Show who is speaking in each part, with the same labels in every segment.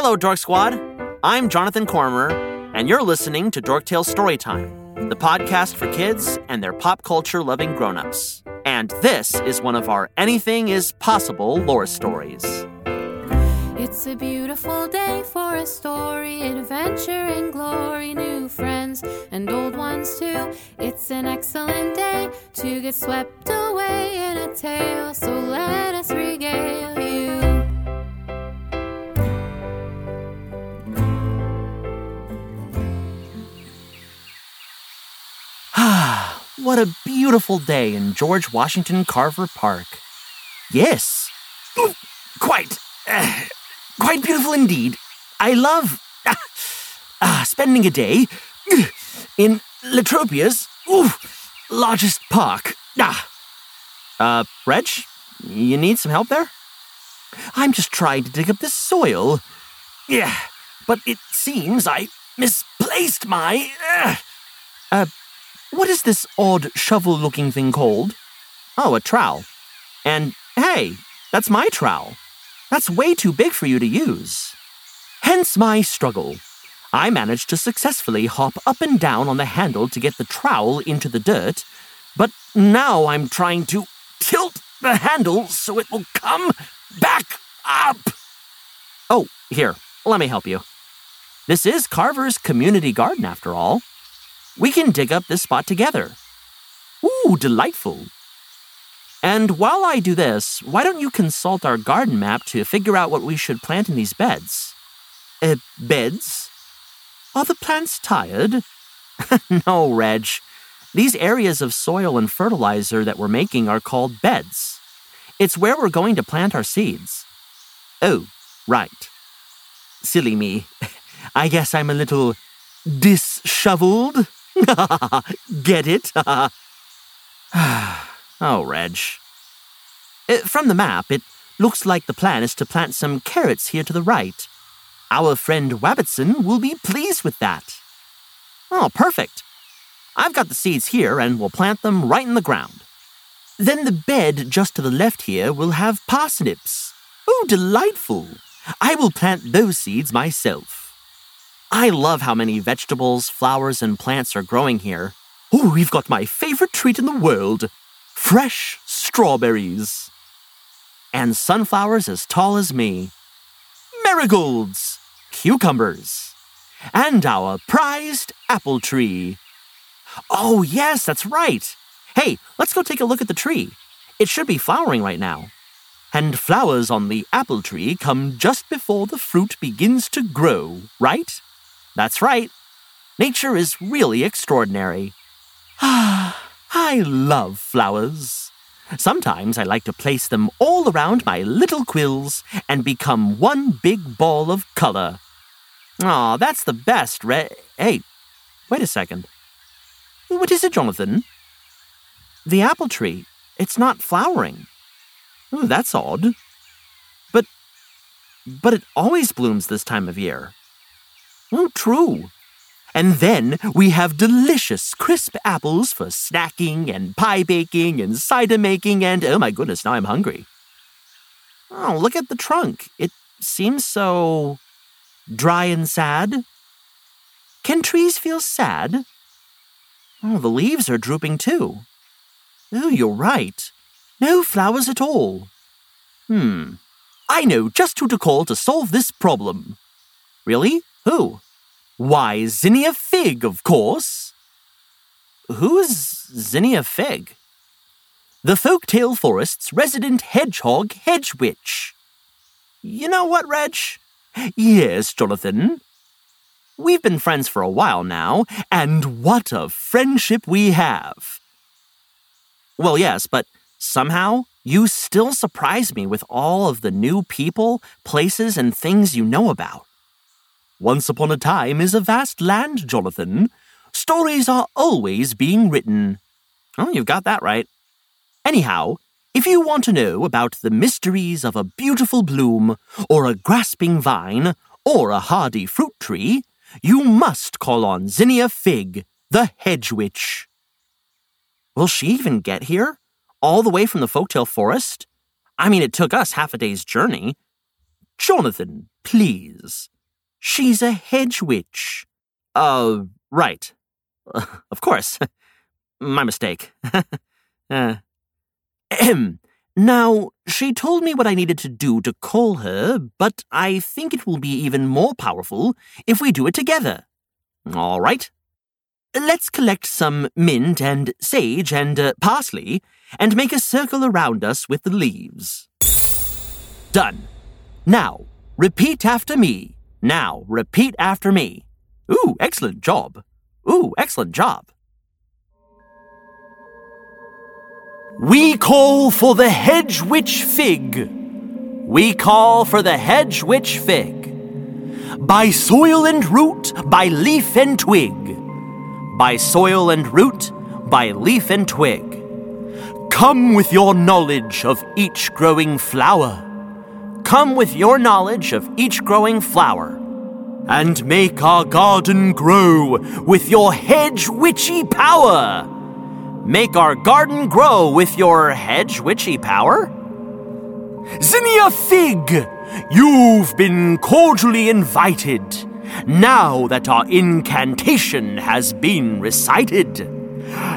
Speaker 1: Hello, Dork Squad. I'm Jonathan Cormer, and you're listening to Dorktales Storytime, the podcast for kids and their pop culture loving grown-ups. And this is one of our Anything is Possible lore stories.
Speaker 2: It's a beautiful day for a story, adventure and glory, new friends and old ones too. It's an excellent day to get swept away in a tale, so let us regale
Speaker 1: what a beautiful day in George Washington Carver Park. Yes, quite, uh, quite beautiful indeed. I love uh, uh, spending a day in Latropia's largest park. Ah. Uh, Redge, you need some help there? I'm just trying to dig up this soil. Yeah, but it seems I misplaced my. Uh, uh what is this odd shovel looking thing called? Oh, a trowel. And hey, that's my trowel. That's way too big for you to use. Hence my struggle. I managed to successfully hop up and down on the handle to get the trowel into the dirt, but now I'm trying to tilt the handle so it will come back up. Oh, here, let me help you. This is Carver's community garden, after all. We can dig up this spot together. Ooh, delightful. And while I do this, why don't you consult our garden map to figure out what we should plant in these beds? Uh, beds? Are the plants tired? no, Redge. These areas of soil and fertilizer that we're making are called beds. It's where we're going to plant our seeds. Oh, right. Silly me. I guess I'm a little disheveled. Get it? oh, Redge. Uh, from the map, it looks like the plan is to plant some carrots here to the right. Our friend Wabbitson will be pleased with that. Oh, perfect. I've got the seeds here and we'll plant them right in the ground. Then the bed just to the left here will have parsnips. Oh, delightful. I will plant those seeds myself. I love how many vegetables, flowers, and plants are growing here. Oh, we've got my favorite treat in the world fresh strawberries. And sunflowers as tall as me. Marigolds, cucumbers, and our prized apple tree. Oh, yes, that's right. Hey, let's go take a look at the tree. It should be flowering right now. And flowers on the apple tree come just before the fruit begins to grow, right? That's right. Nature is really extraordinary. I love flowers. Sometimes I like to place them all around my little quills and become one big ball of color. Aw, that's the best, Red. Hey, wait a second. What is it, Jonathan? The apple tree. It's not flowering. Oh, that's odd. But, but it always blooms this time of year. Oh, true. And then we have delicious crisp apples for snacking and pie baking and cider making and oh my goodness, now I'm hungry. Oh, look at the trunk. It seems so dry and sad. Can trees feel sad? Oh, the leaves are drooping too. Oh, you're right. No flowers at all. Hmm. I know just who to call to solve this problem. Really? Who? Why, Zinnia Fig, of course. Who's Zinnia Fig? The Folktale Forest's resident hedgehog hedge witch. You know what, Redge? Yes, Jonathan. We've been friends for a while now, and what a friendship we have. Well, yes, but somehow you still surprise me with all of the new people, places, and things you know about. Once upon a time is a vast land, Jonathan. Stories are always being written. Oh, you've got that right. Anyhow, if you want to know about the mysteries of a beautiful bloom, or a grasping vine, or a hardy fruit tree, you must call on Zinnia Fig, the hedge witch. Will she even get here? All the way from the Folktale Forest? I mean, it took us half a day's journey. Jonathan, please. She's a hedge witch. Uh, right. of course. My mistake. uh. Now, she told me what I needed to do to call her, but I think it will be even more powerful if we do it together. All right. Let's collect some mint and sage and uh, parsley and make a circle around us with the leaves. Done. Now, repeat after me. Now, repeat after me. Ooh, excellent job. Ooh, excellent job. We call for the hedge witch fig. We call for the hedge witch fig. By soil and root, by leaf and twig. By soil and root, by leaf and twig. Come with your knowledge of each growing flower. Come with your knowledge of each growing flower. And make our garden grow with your hedge witchy power. Make our garden grow with your hedge witchy power? Zinnia Fig, you've been cordially invited. Now that our incantation has been recited.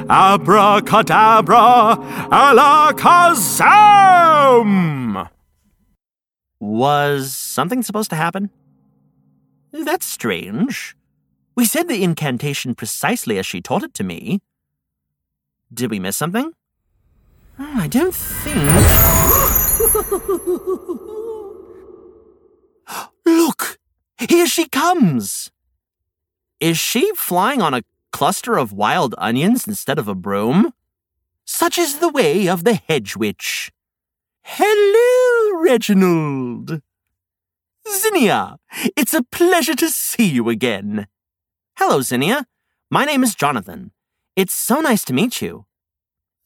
Speaker 1: Abracadabra, alakazam! Was something supposed to happen? That's strange. We said the incantation precisely as she taught it to me. Did we miss something? Oh, I don't think. Look! Here she comes! Is she flying on a cluster of wild onions instead of a broom? Such is the way of the hedge witch. Hello, Reginald! Zinnia, it's a pleasure to see you again. Hello, Zinnia. My name is Jonathan. It's so nice to meet you.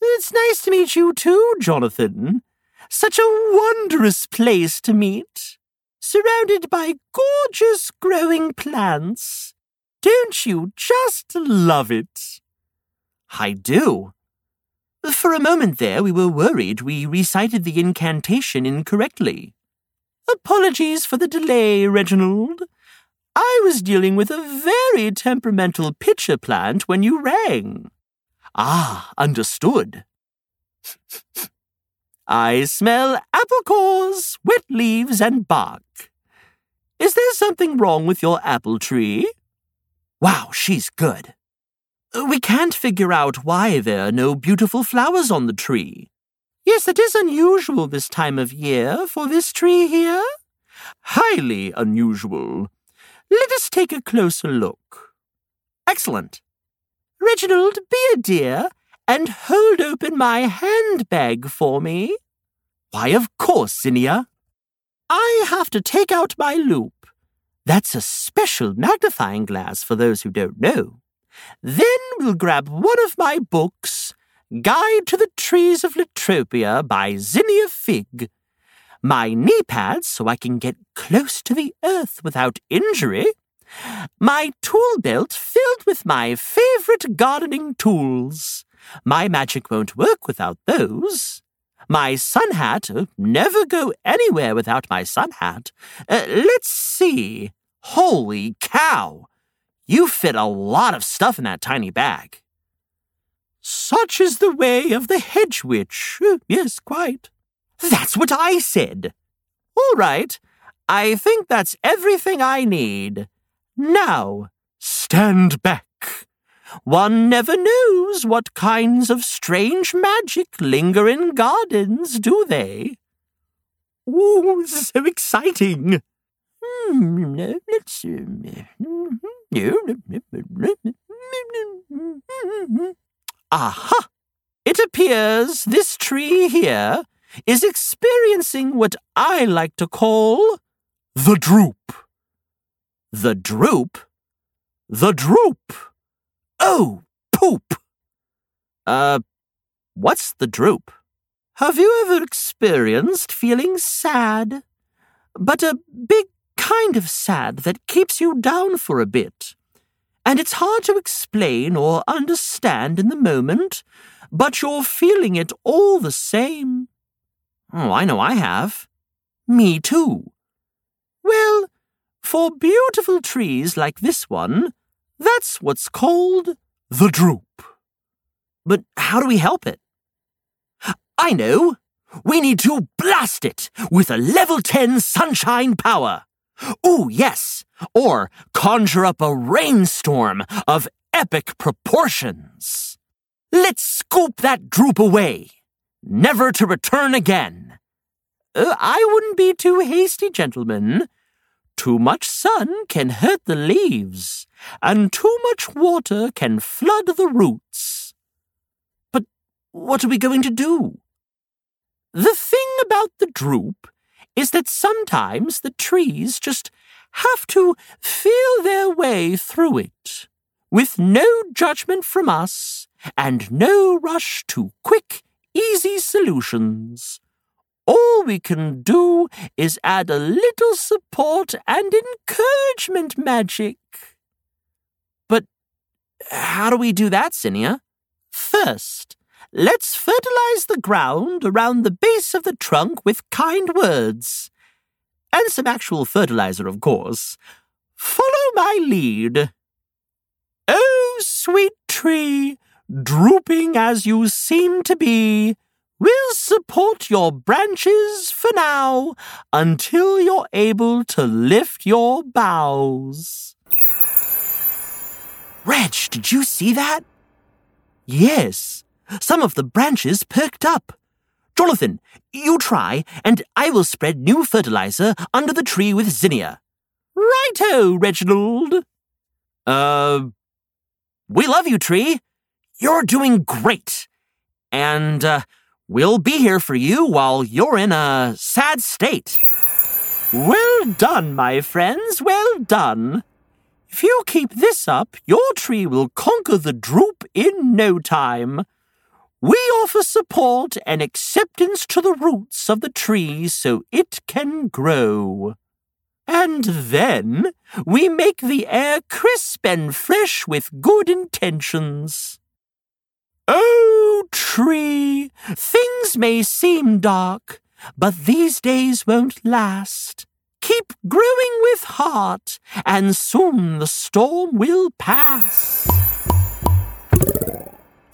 Speaker 1: It's nice to meet you too, Jonathan. Such a wondrous place to meet. Surrounded by gorgeous growing plants. Don't you just love it? I do. For a moment there, we were worried we recited the incantation incorrectly. Apologies for the delay, Reginald. I was dealing with a very temperamental pitcher plant when you rang. Ah, understood. I smell apple cores, wet leaves, and bark. Is there something wrong with your apple tree? Wow, she's good. We can't figure out why there are no beautiful flowers on the tree. Yes, it is unusual this time of year for this tree here. Highly unusual. Let us take a closer look. Excellent. Reginald, be a dear and hold open my handbag for me. Why, of course, Zinnia. I have to take out my loupe. That's a special magnifying glass for those who don't know. Then we'll grab one of my books Guide to the Trees of Litropia by Zinnia Fig. My knee pads so I can get close to the earth without injury. My tool belt filled with my favorite gardening tools. My magic won't work without those. My sun hat, uh, never go anywhere without my sun hat. Uh, let's see. Holy cow! You fit a lot of stuff in that tiny bag. Such is the way of the hedge witch. Yes, quite. That's what I said. All right. I think that's everything I need. Now, stand back. One never knows what kinds of strange magic linger in gardens, do they? Ooh, so exciting. Hmm, Let's Aha! It appears this tree here is experiencing what I like to call the droop. The droop? The droop. Oh, poop. Uh, what's the droop? Have you ever experienced feeling sad? But a big kind of sad that keeps you down for a bit and it's hard to explain or understand in the moment, but you're feeling it all the same. Oh, I know I have. Me too. Well, for beautiful trees like this one, that's what's called the droop. But how do we help it? I know! We need to blast it with a level 10 sunshine power. Ooh, yes. Or conjure up a rainstorm of epic proportions. Let's scoop that droop away, never to return again. Uh, I wouldn't be too hasty, gentlemen. Too much sun can hurt the leaves, and too much water can flood the roots. But what are we going to do? The thing about the droop is that sometimes the trees just have to feel their way through it, with no judgment from us and no rush to quick, easy solutions. All we can do is add a little support and encouragement magic. But how do we do that, Zinnia? First, let's fertilize the ground around the base of the trunk with kind words. And some actual fertilizer, of course. Follow my lead. Oh, sweet tree, drooping as you seem to be, We'll support your branches for now until you're able to lift your boughs. Redge, did you see that? Yes, some of the branches perked up. Jonathan, you try, and I will spread new fertilizer under the tree with zinnia. Righto, Reginald. Uh, we love you, tree. You're doing great. And, uh, We'll be here for you while you're in a sad state. Well done, my friends, well done. If you keep this up, your tree will conquer the droop in no time. We offer support and acceptance to the roots of the tree so it can grow. And then we make the air crisp and fresh with good intentions. Oh, tree, things may seem dark, but these days won't last. Keep growing with heart, and soon the storm will pass.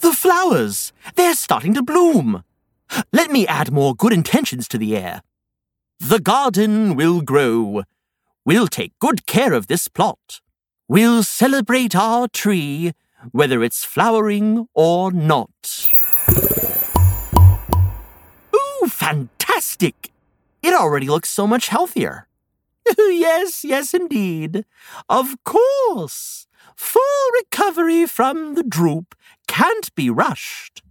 Speaker 1: The flowers, they're starting to bloom. Let me add more good intentions to the air. The garden will grow. We'll take good care of this plot. We'll celebrate our tree whether it's flowering or not. Ooh, fantastic! It already looks so much healthier. yes, yes, indeed. Of course. Full recovery from the droop can't be rushed.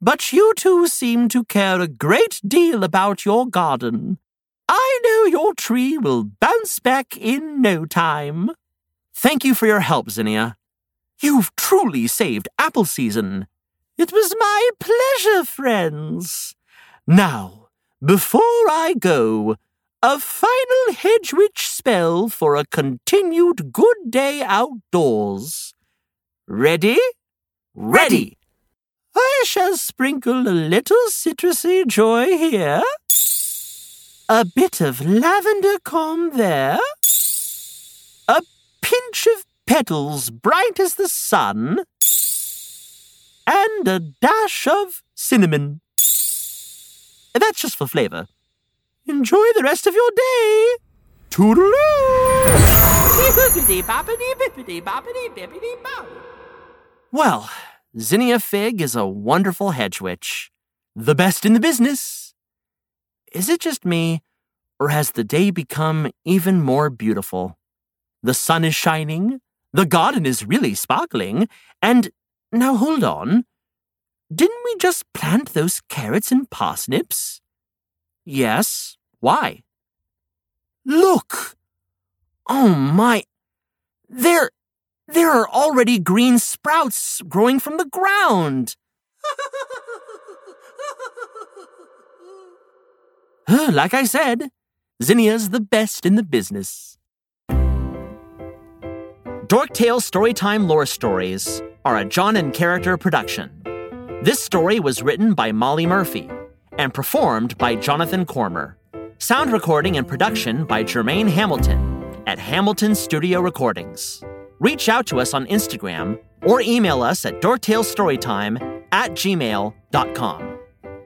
Speaker 1: But you two seem to care a great deal about your garden. I know your tree will bounce back in no time. Thank you for your help, Zinnia. You've truly saved apple season. It was my pleasure, friends. Now, before I go, a final hedge witch spell for a continued good day outdoors. Ready? Ready! I shall sprinkle a little citrusy joy here, a bit of lavender calm there, a pinch of petals bright as the sun, and a dash of cinnamon. That's just for flavor. Enjoy the rest of your day. Toodaloo! Well, Zinnia Fig is a wonderful hedge witch. The best in the business. Is it just me, or has the day become even more beautiful? The sun is shining, the garden is really sparkling, and now hold on. Didn't we just plant those carrots and parsnips? Yes. Why? Look! Oh my! There, there are already green sprouts growing from the ground. like I said, Zinnia's the best in the business. Dorktales Storytime Lore Stories are a Jon in Character production. This story was written by Molly Murphy and performed by Jonathan Cormer. Sound recording and production by Jermaine Hamilton at Hamilton Studio Recordings. Reach out to us on Instagram or email us at dorktalesstorytime at gmail.com.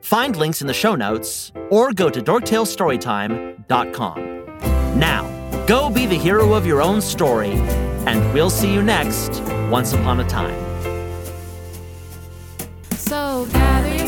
Speaker 1: Find links in the show notes or go to dorktalesstorytime.com. Now, go be the hero of your own story, and we'll see you next Once Upon a Time.
Speaker 2: So gather